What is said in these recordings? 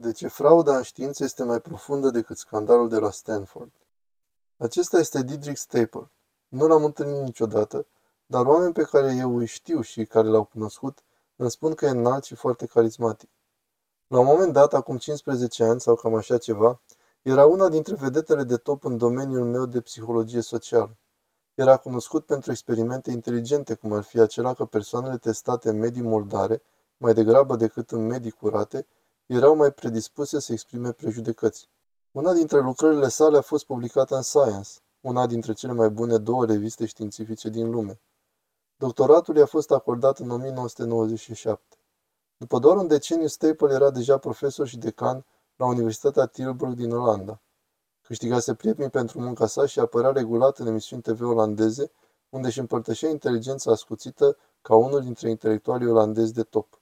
De ce frauda în știință este mai profundă decât scandalul de la Stanford? Acesta este Didrik Staple. Nu l-am întâlnit niciodată, dar oameni pe care eu îi știu și care l-au cunoscut îmi spun că e înalt și foarte carismatic. La un moment dat, acum 15 ani sau cam așa ceva, era una dintre vedetele de top în domeniul meu de psihologie socială. Era cunoscut pentru experimente inteligente, cum ar fi acela că persoanele testate în medii moldare, mai degrabă decât în medii curate, erau mai predispuse să exprime prejudecăți. Una dintre lucrările sale a fost publicată în Science, una dintre cele mai bune două reviste științifice din lume. Doctoratul i-a fost acordat în 1997. După doar un deceniu, Staple era deja profesor și decan la Universitatea Tilburg din Olanda. Câștigase premii pentru munca sa și apărea regulat în emisiuni TV olandeze, unde își împărtășea inteligența ascuțită ca unul dintre intelectualii olandezi de top.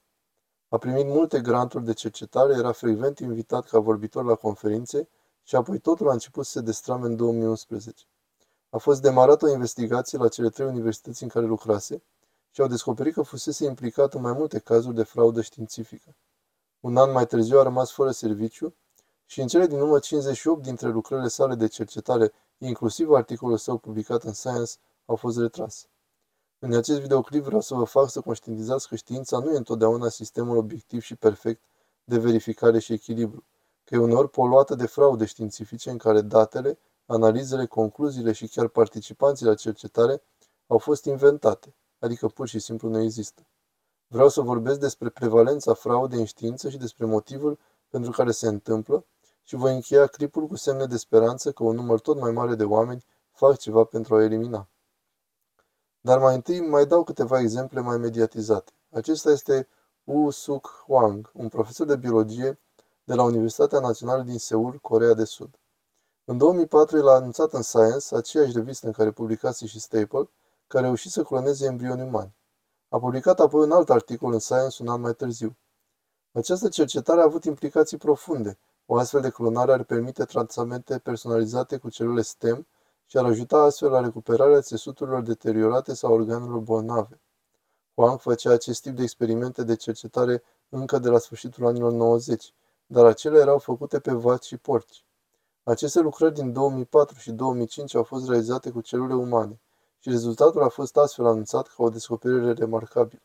A primit multe granturi de cercetare, era frecvent invitat ca vorbitor la conferințe și apoi totul a început să se destrame în 2011. A fost demarată o investigație la cele trei universități în care lucrase și au descoperit că fusese implicat în mai multe cazuri de fraudă științifică. Un an mai târziu a rămas fără serviciu și în cele din urmă 58 dintre lucrările sale de cercetare, inclusiv articolul său publicat în Science, au fost retrase. În acest videoclip vreau să vă fac să conștientizați că știința nu e întotdeauna sistemul obiectiv și perfect de verificare și echilibru, că e uneori poluată de fraude științifice în care datele, analizele, concluziile și chiar participanții la cercetare au fost inventate, adică pur și simplu nu există. Vreau să vorbesc despre prevalența fraudei în știință și despre motivul pentru care se întâmplă și voi încheia clipul cu semne de speranță că un număr tot mai mare de oameni fac ceva pentru a elimina. Dar mai întâi mai dau câteva exemple mai mediatizate. Acesta este Wu Suk Hwang, un profesor de biologie de la Universitatea Națională din Seul, Corea de Sud. În 2004 el a anunțat în Science, aceeași revistă în care publicase și Staple, că a reușit să cloneze embrioni umani. A publicat apoi un alt articol în Science un an mai târziu. Această cercetare a avut implicații profunde. O astfel de clonare ar permite tratamente personalizate cu celule STEM și ar ajuta astfel la recuperarea țesuturilor deteriorate sau organelor bolnave. Huang făcea acest tip de experimente de cercetare încă de la sfârșitul anilor 90, dar acelea erau făcute pe vaci și porci. Aceste lucrări din 2004 și 2005 au fost realizate cu celule umane și rezultatul a fost astfel anunțat ca o descoperire remarcabilă.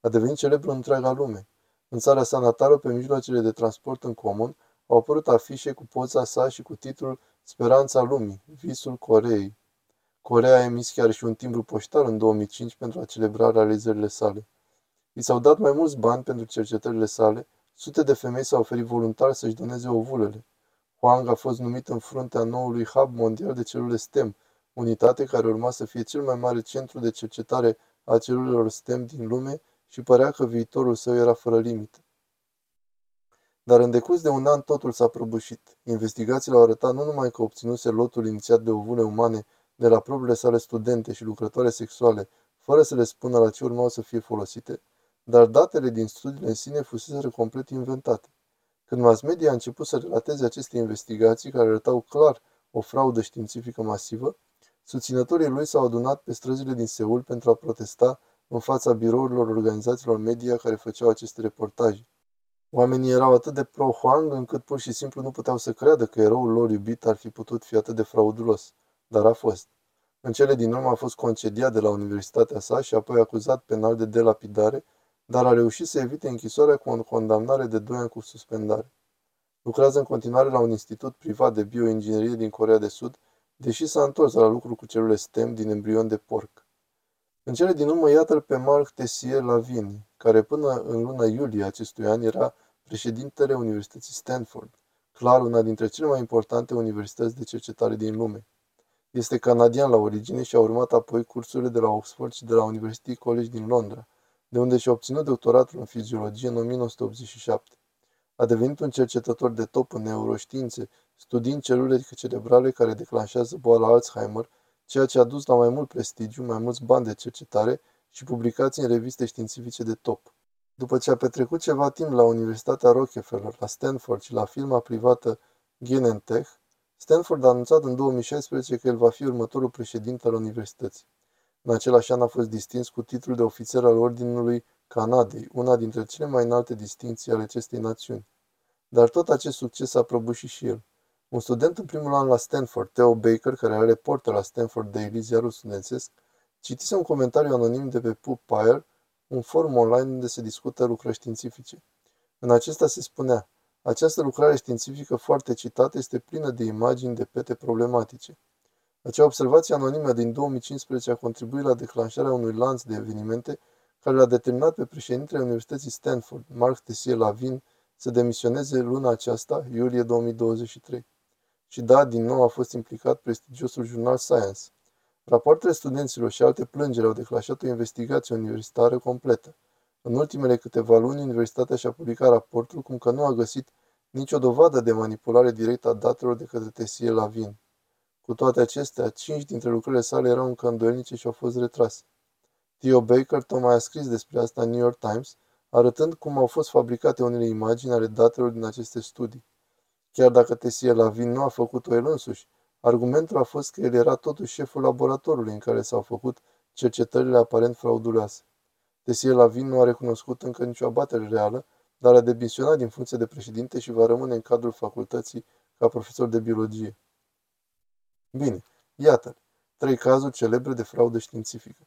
A devenit celebru în întreaga lume. În țara sa natală, pe mijloacele de transport în comun, au apărut afișe cu poza sa și cu titlul Speranța lumii, visul Coreei. Corea a emis chiar și un timbru poștal în 2005 pentru a celebra realizările sale. I s-au dat mai mulți bani pentru cercetările sale, sute de femei s-au oferit voluntar să-și doneze ovulele. Huang a fost numit în fruntea noului hub mondial de celule STEM, unitate care urma să fie cel mai mare centru de cercetare a celulelor STEM din lume și părea că viitorul său era fără limite. Dar în decurs de un an totul s-a prăbușit. Investigațiile au arătat nu numai că obținuse lotul inițiat de ovule umane de la propriile sale studente și lucrătoare sexuale, fără să le spună la ce urmau să fie folosite, dar datele din studiile în sine fusese complet inventate. Când mass media a început să relateze aceste investigații care arătau clar o fraudă științifică masivă, susținătorii lui s-au adunat pe străzile din Seul pentru a protesta în fața birourilor organizațiilor media care făceau aceste reportaje. Oamenii erau atât de pro-Huang încât pur și simplu nu puteau să creadă că eroul lor iubit ar fi putut fi atât de fraudulos. Dar a fost. În cele din urmă a fost concediat de la universitatea sa și apoi acuzat penal de delapidare, dar a reușit să evite închisoarea cu o condamnare de 2 ani cu suspendare. Lucrează în continuare la un institut privat de bioinginerie din Corea de Sud, deși s-a întors la lucru cu celule STEM din embrion de porc. În cele din urmă, iată-l pe Marc Tessier Lavini, care până în luna iulie acestui an era președintele Universității Stanford, clar una dintre cele mai importante universități de cercetare din lume. Este canadian la origine și a urmat apoi cursurile de la Oxford și de la University College din Londra, de unde și-a obținut doctoratul în fiziologie în 1987. A devenit un cercetător de top în neuroștiințe, studiind celule cerebrale care declanșează boala Alzheimer, ceea ce a dus la mai mult prestigiu, mai mulți bani de cercetare și publicații în reviste științifice de top. După ce a petrecut ceva timp la Universitatea Rockefeller, la Stanford și la firma privată Genentech, Stanford a anunțat în 2016 că el va fi următorul președinte al universității. În același an a fost distins cu titlul de ofițer al Ordinului Canadei, una dintre cele mai înalte distinții ale acestei națiuni. Dar tot acest succes a prăbușit și el. Un student în primul an la Stanford, Theo Baker, care are reporter la Stanford Daily, ziarul studențesc, citise un comentariu anonim de pe PubPire, un forum online unde se discută lucrări științifice. În acesta se spunea, această lucrare științifică foarte citată este plină de imagini de pete problematice. Acea observație anonimă din 2015 a contribuit la declanșarea unui lanț de evenimente care l-a determinat pe președintele Universității Stanford, Mark Tessier Lavin, să demisioneze luna aceasta, iulie 2023. Și da, din nou a fost implicat prestigiosul jurnal Science. Rapoartele studenților și alte plângeri au declanșat o investigație universitară completă. În ultimele câteva luni, universitatea și-a publicat raportul cum că nu a găsit nicio dovadă de manipulare directă a datelor de către Tessier Lavin. Cu toate acestea, cinci dintre lucrurile sale erau încă îndoielnice și au fost retrase. Theo Baker tocmai a scris despre asta în New York Times, arătând cum au fost fabricate unele imagini ale datelor din aceste studii. Chiar dacă Tessier Lavin nu a făcut-o el însuși, argumentul a fost că el era totuși șeful laboratorului în care s-au făcut cercetările aparent frauduloase. Tessier Lavin nu a recunoscut încă nicio abatere reală, dar a demisionat din funcție de președinte și va rămâne în cadrul facultății ca profesor de biologie. Bine, iată trei cazuri celebre de fraudă științifică.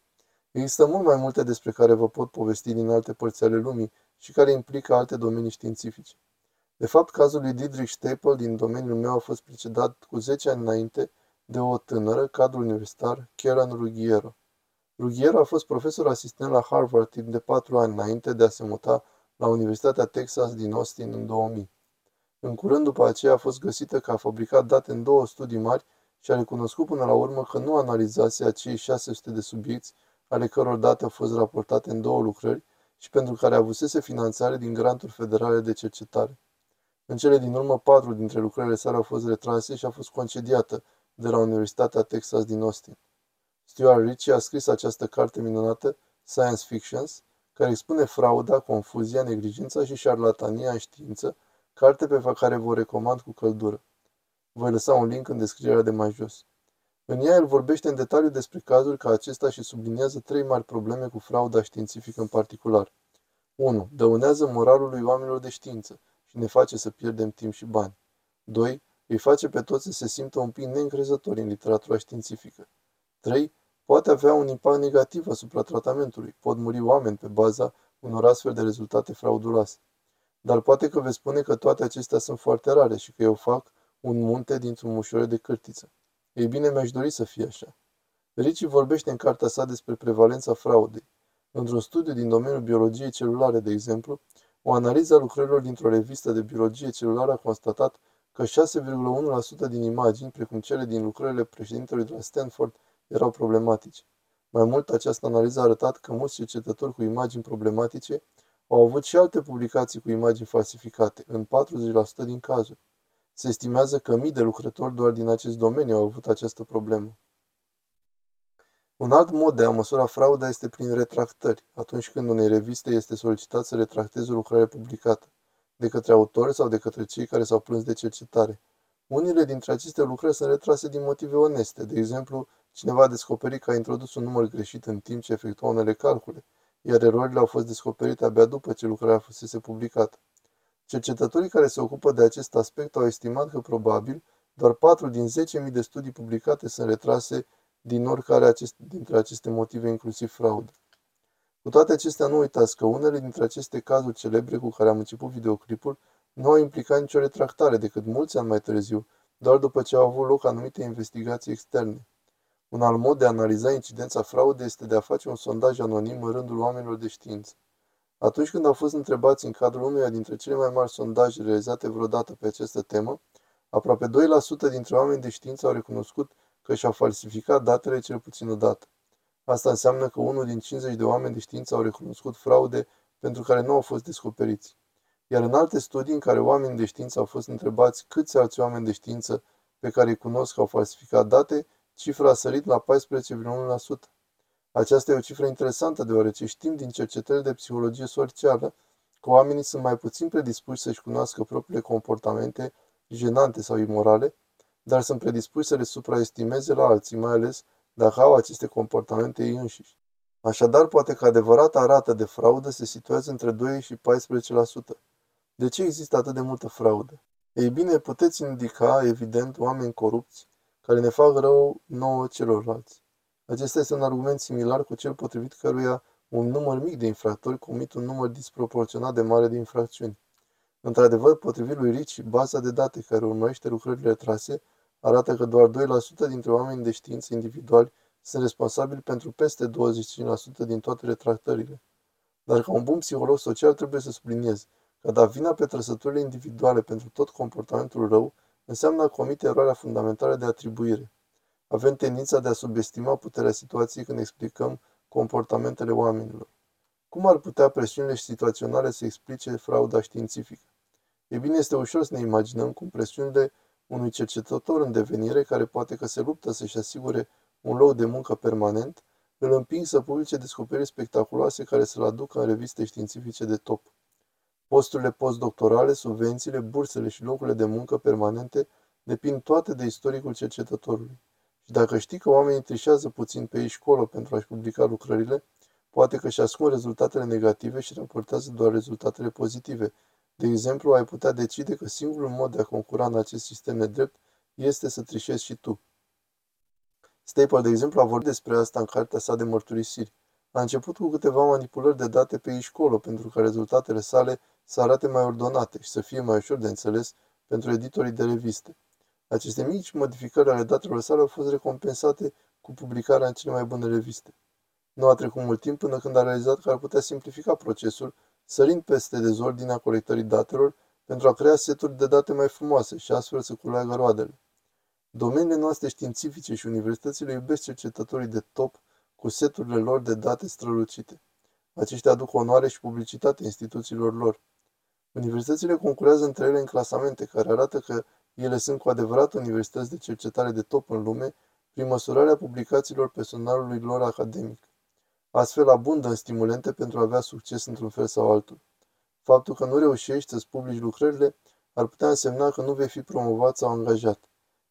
Există mult mai multe despre care vă pot povesti din alte părți ale lumii și care implică alte domenii științifice. De fapt, cazul lui Dietrich Stapel din domeniul meu a fost precedat cu 10 ani înainte de o tânără, cadru universitar, Karen Ruggiero. Ruggiero a fost profesor asistent la Harvard timp de 4 ani înainte de a se muta la Universitatea Texas din Austin în 2000. În curând după aceea a fost găsită că a fabricat date în două studii mari și a recunoscut până la urmă că nu analizase acei 600 de subiecti ale căror date au fost raportate în două lucrări și pentru care avusese finanțare din granturi federale de cercetare. În cele din urmă, patru dintre lucrările sale au fost retrase și a fost concediată de la Universitatea Texas din Austin. Stuart Ritchie a scris această carte minunată, Science Fictions, care expune frauda, confuzia, neglijența și șarlatania în știință, carte pe care vă recomand cu căldură. Voi lăsa un link în descrierea de mai jos. În ea el vorbește în detaliu despre cazuri ca acesta și subliniază trei mari probleme cu frauda științifică în particular. 1. Dăunează moralului oamenilor de știință și ne face să pierdem timp și bani. 2. Îi face pe toți să se simtă un pic neîncrezători în literatura științifică. 3. Poate avea un impact negativ asupra tratamentului. Pot muri oameni pe baza unor astfel de rezultate frauduloase. Dar poate că veți spune că toate acestea sunt foarte rare și că eu fac un munte dintr-un mușurel de cârtiță. Ei bine, mi-aș dori să fie așa. Ricci vorbește în cartea sa despre prevalența fraudei. Într-un studiu din domeniul biologiei celulare, de exemplu, o analiză a lucrărilor dintr-o revistă de biologie celulară a constatat că 6,1% din imagini, precum cele din lucrările președintelui de la Stanford, erau problematice. Mai mult, această analiză a arătat că mulți cercetători cu imagini problematice au avut și alte publicații cu imagini falsificate, în 40% din cazuri. Se estimează că mii de lucrători doar din acest domeniu au avut această problemă. Un alt mod de a măsura frauda este prin retractări, atunci când unei reviste este solicitat să retracteze o lucrare publicată, de către autori sau de către cei care s-au plâns de cercetare. Unele dintre aceste lucrări sunt retrase din motive oneste, de exemplu, cineva a descoperit că a introdus un număr greșit în timp ce efectua unele calcule, iar erorile au fost descoperite abia după ce lucrarea fusese publicată. Cercetătorii care se ocupă de acest aspect au estimat că probabil doar 4 din 10.000 de studii publicate sunt retrase din oricare acest, dintre aceste motive, inclusiv fraudă. Cu toate acestea, nu uitați că unele dintre aceste cazuri celebre cu care am început videoclipul nu au implicat nicio retractare decât mulți ani mai târziu, doar după ce au avut loc anumite investigații externe. Un alt mod de a analiza incidența fraudei este de a face un sondaj anonim în rândul oamenilor de știință. Atunci când au fost întrebați în cadrul unuia dintre cele mai mari sondaje realizate vreodată pe această temă, aproape 2% dintre oameni de știință au recunoscut că și-au falsificat datele cel puțin o dată. Asta înseamnă că unul din 50 de oameni de știință au recunoscut fraude pentru care nu au fost descoperiți. Iar în alte studii în care oamenii de știință au fost întrebați câți alți oameni de știință pe care îi cunosc au falsificat date, cifra a sărit la 14,1%. Aceasta e o cifră interesantă deoarece știm din cercetări de psihologie socială că oamenii sunt mai puțin predispuși să-și cunoască propriile comportamente jenante sau imorale, dar sunt predispuși să le supraestimeze la alții, mai ales dacă au aceste comportamente ei înșiși. Așadar, poate că adevărata rată de fraudă se situează între 2 și 14%. De ce există atât de multă fraudă? Ei bine, puteți indica, evident, oameni corupți care ne fac rău nouă celorlalți. Acesta este un argument similar cu cel potrivit căruia un număr mic de infractori comit un număr disproporționat de mare de infracțiuni. Într-adevăr, potrivit lui Ricci, baza de date care urmărește lucrările trase arată că doar 2% dintre oamenii de știință individuali sunt responsabili pentru peste 25% din toate retractările. Dar ca un bun psiholog social trebuie să subliniez că da vina pe trăsăturile individuale pentru tot comportamentul rău înseamnă a comite eroarea fundamentală de atribuire. Avem tendința de a subestima puterea situației când explicăm comportamentele oamenilor. Cum ar putea presiunile situaționale să explice frauda științifică? E bine, este ușor să ne imaginăm cum presiunile unui cercetător în devenire, care poate că se luptă să-și asigure un loc de muncă permanent, îl împing să publice descoperiri spectaculoase care să-l aducă în reviste științifice de top. Posturile postdoctorale, subvențiile, bursele și locurile de muncă permanente depind toate de istoricul cercetătorului. Și dacă știi că oamenii trișează puțin pe ei școală pentru a-și publica lucrările, poate că își ascund rezultatele negative și raportează doar rezultatele pozitive. De exemplu, ai putea decide că singurul mod de a concura în acest sistem nedrept este să trișezi și tu. Staple, de exemplu, a vorbit despre asta în cartea sa de mărturisiri. A început cu câteva manipulări de date pe școală pentru ca rezultatele sale să arate mai ordonate și să fie mai ușor de înțeles pentru editorii de reviste. Aceste mici modificări ale datelor sale au fost recompensate cu publicarea în cele mai bune reviste. Nu a trecut mult timp până când a realizat că ar putea simplifica procesul, sărind peste dezordinea colectării datelor pentru a crea seturi de date mai frumoase și astfel să culeagă roadele. Domeniile noastre științifice și universitățile iubesc cercetătorii de top cu seturile lor de date strălucite. Aceștia aduc onoare și publicitate instituțiilor lor. Universitățile concurează între ele în clasamente care arată că ele sunt cu adevărat universități de cercetare de top în lume prin măsurarea publicațiilor personalului lor academic. Astfel abundă în stimulente pentru a avea succes într-un fel sau altul. Faptul că nu reușești să-ți publici lucrările ar putea însemna că nu vei fi promovat sau angajat.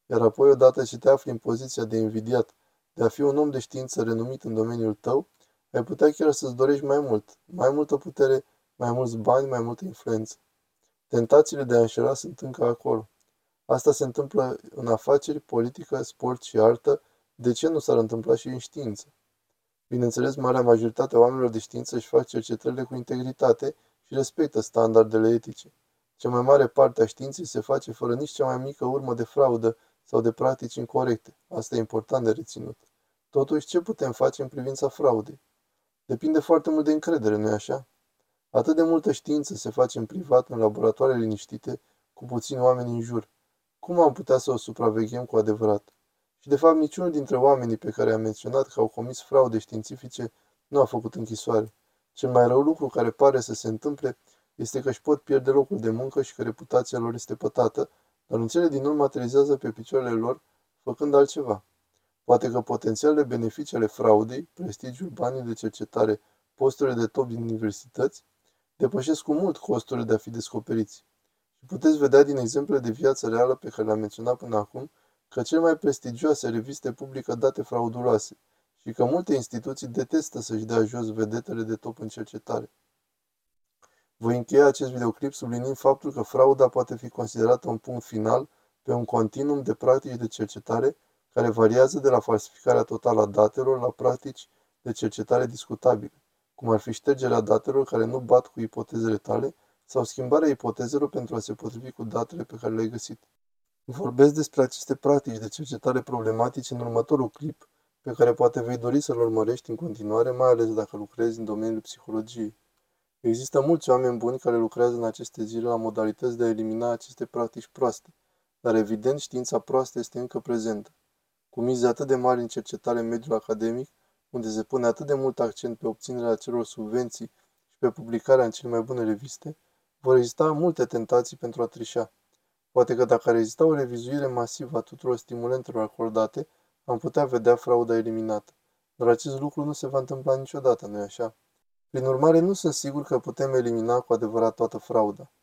Iar apoi, odată ce te afli în poziția de invidiat, de a fi un om de știință renumit în domeniul tău, ai putea chiar să-ți dorești mai mult, mai multă putere, mai mulți bani, mai multă influență. Tentațiile de a înșela sunt încă acolo. Asta se întâmplă în afaceri, politică, sport și artă, de ce nu s-ar întâmpla și în știință? Bineînțeles, marea majoritate a oamenilor de știință își fac cercetările cu integritate și respectă standardele etice. Cea mai mare parte a științei se face fără nici cea mai mică urmă de fraudă sau de practici incorrecte. Asta e important de reținut. Totuși, ce putem face în privința fraudei? Depinde foarte mult de încredere, nu-i așa? Atât de multă știință se face în privat, în laboratoare liniștite, cu puțini oameni în jur. Cum am putea să o supraveghem cu adevărat? Și de fapt niciunul dintre oamenii pe care am menționat că au comis fraude științifice nu a făcut închisoare. Cel mai rău lucru care pare să se întâmple este că își pot pierde locul de muncă și că reputația lor este pătată, dar în cele din urmă materializează pe picioarele lor făcând altceva. Poate că potențialele beneficii ale fraudei, prestigiul, banii de cercetare, posturile de top din universități, depășesc cu mult costurile de a fi descoperiți. Și puteți vedea din exemple de viață reală pe care le-am menționat până acum, că cele mai prestigioase reviste publică date frauduloase și că multe instituții detestă să-și dea jos vedetele de top în cercetare. Voi încheia acest videoclip subliniind faptul că frauda poate fi considerată un punct final pe un continuum de practici de cercetare care variază de la falsificarea totală a datelor la practici de cercetare discutabile, cum ar fi ștergerea datelor care nu bat cu ipotezele tale sau schimbarea ipotezelor pentru a se potrivi cu datele pe care le-ai găsit. Vorbesc despre aceste practici de cercetare problematice în următorul clip, pe care poate vei dori să-l urmărești în continuare, mai ales dacă lucrezi în domeniul psihologiei. Există mulți oameni buni care lucrează în aceste zile la modalități de a elimina aceste practici proaste, dar evident știința proastă este încă prezentă. Cu mize atât de mari în cercetare în mediul academic, unde se pune atât de mult accent pe obținerea acelor subvenții și pe publicarea în cele mai bune reviste, vor exista multe tentații pentru a trișa. Poate că dacă ar exista o revizuire masivă a tuturor stimulentelor acordate, am putea vedea frauda eliminată. Dar acest lucru nu se va întâmpla niciodată, nu-i așa? Prin urmare, nu sunt sigur că putem elimina cu adevărat toată frauda.